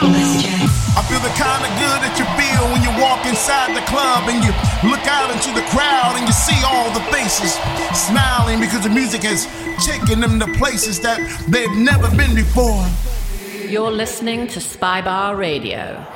I feel the kind of good that you feel when you walk inside the club and you look out into the crowd and you see all the faces smiling because the music has taken them to places that they've never been before. You're listening to Spybar Radio.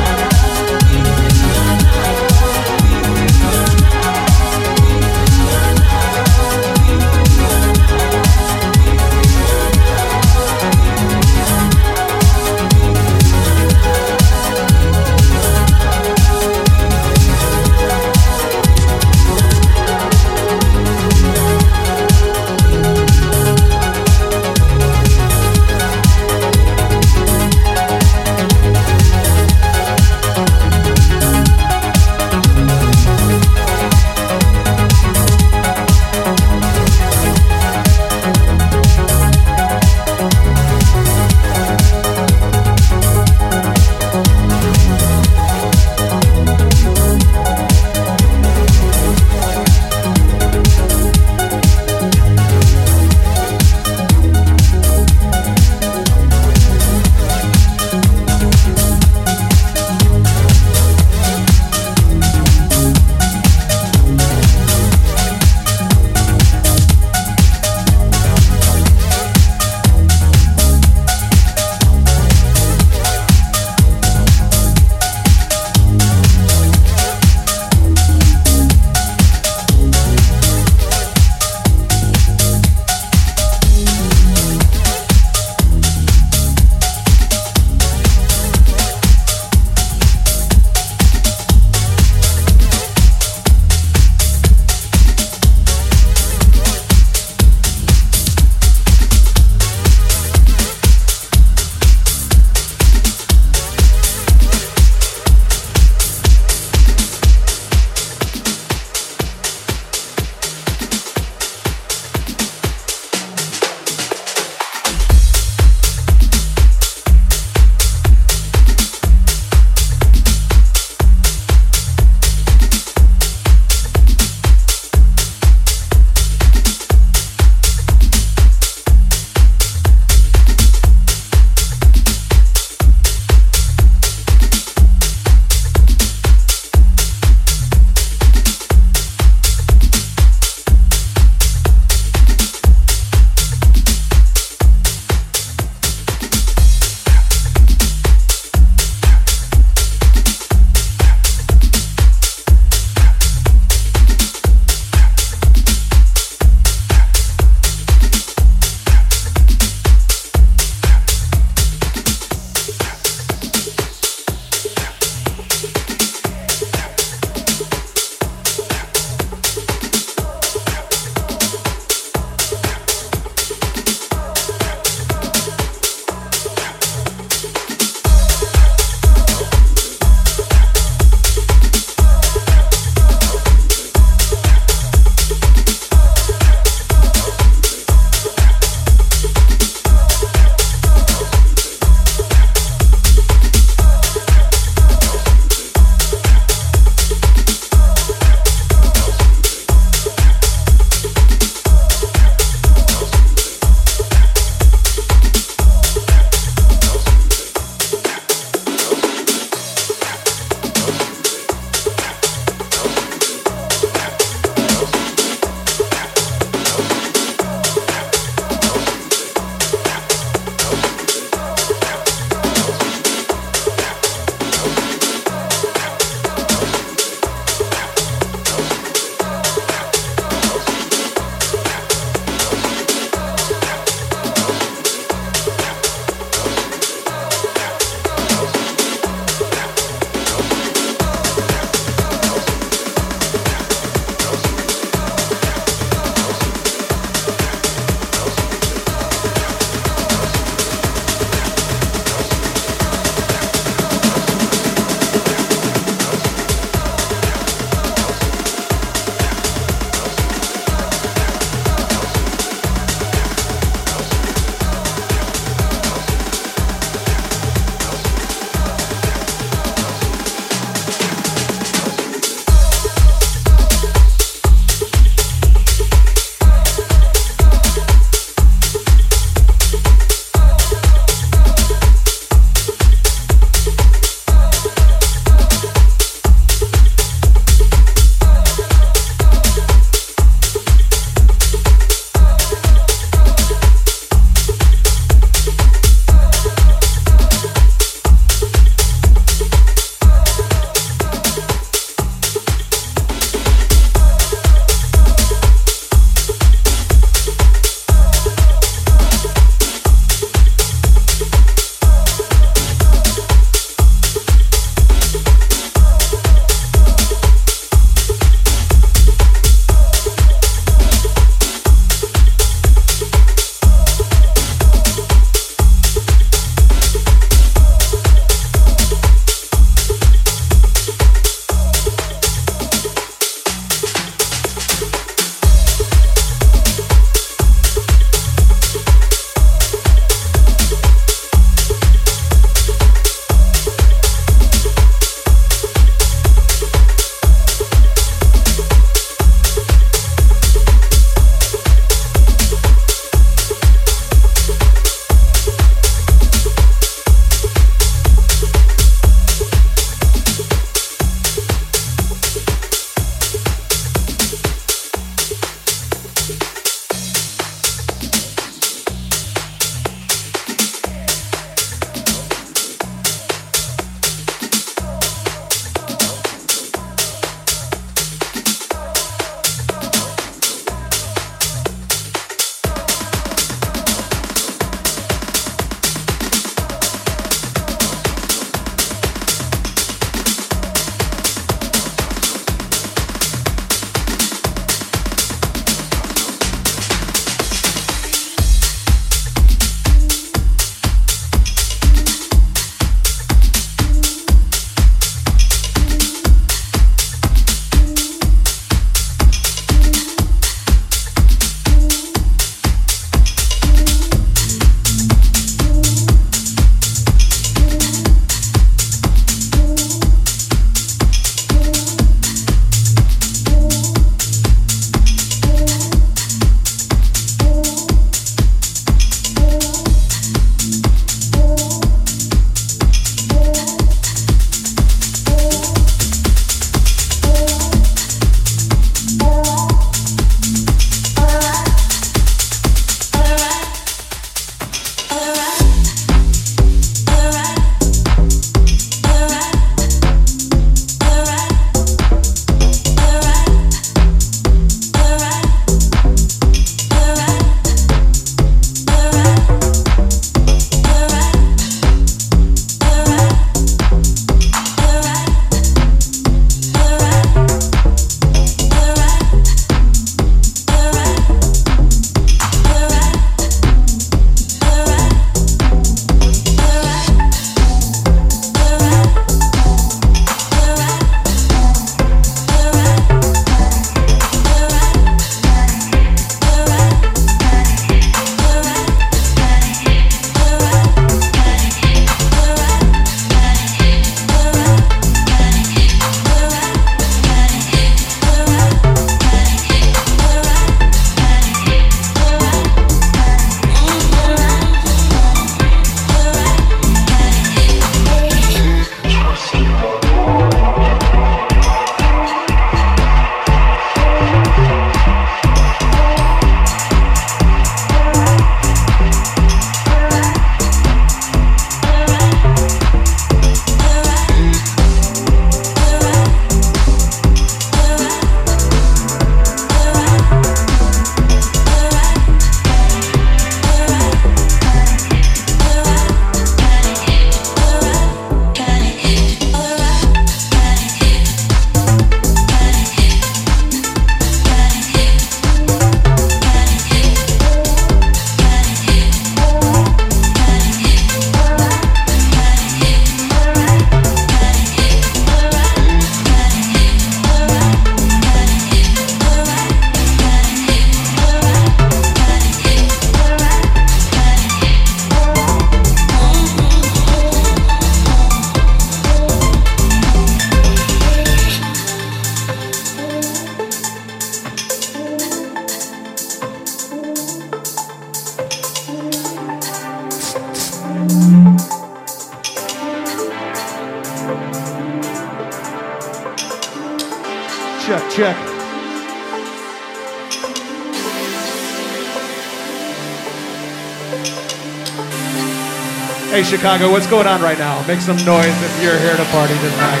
Chicago, what's going on right now? Make some noise if you're here to party tonight.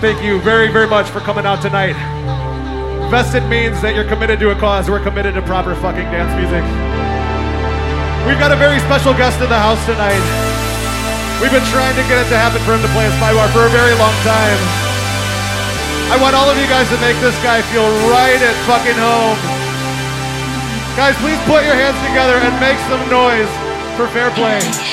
Thank you very, very much for coming out tonight. Vested means that you're committed to a cause. We're committed to proper fucking dance music. We've got a very special guest in the house tonight. We've been trying to get it to happen for him to play a Spybar for a very long time. I want all of you guys to make this guy feel right at fucking home. Guys, please put your hands together and make some noise for Fehrplay.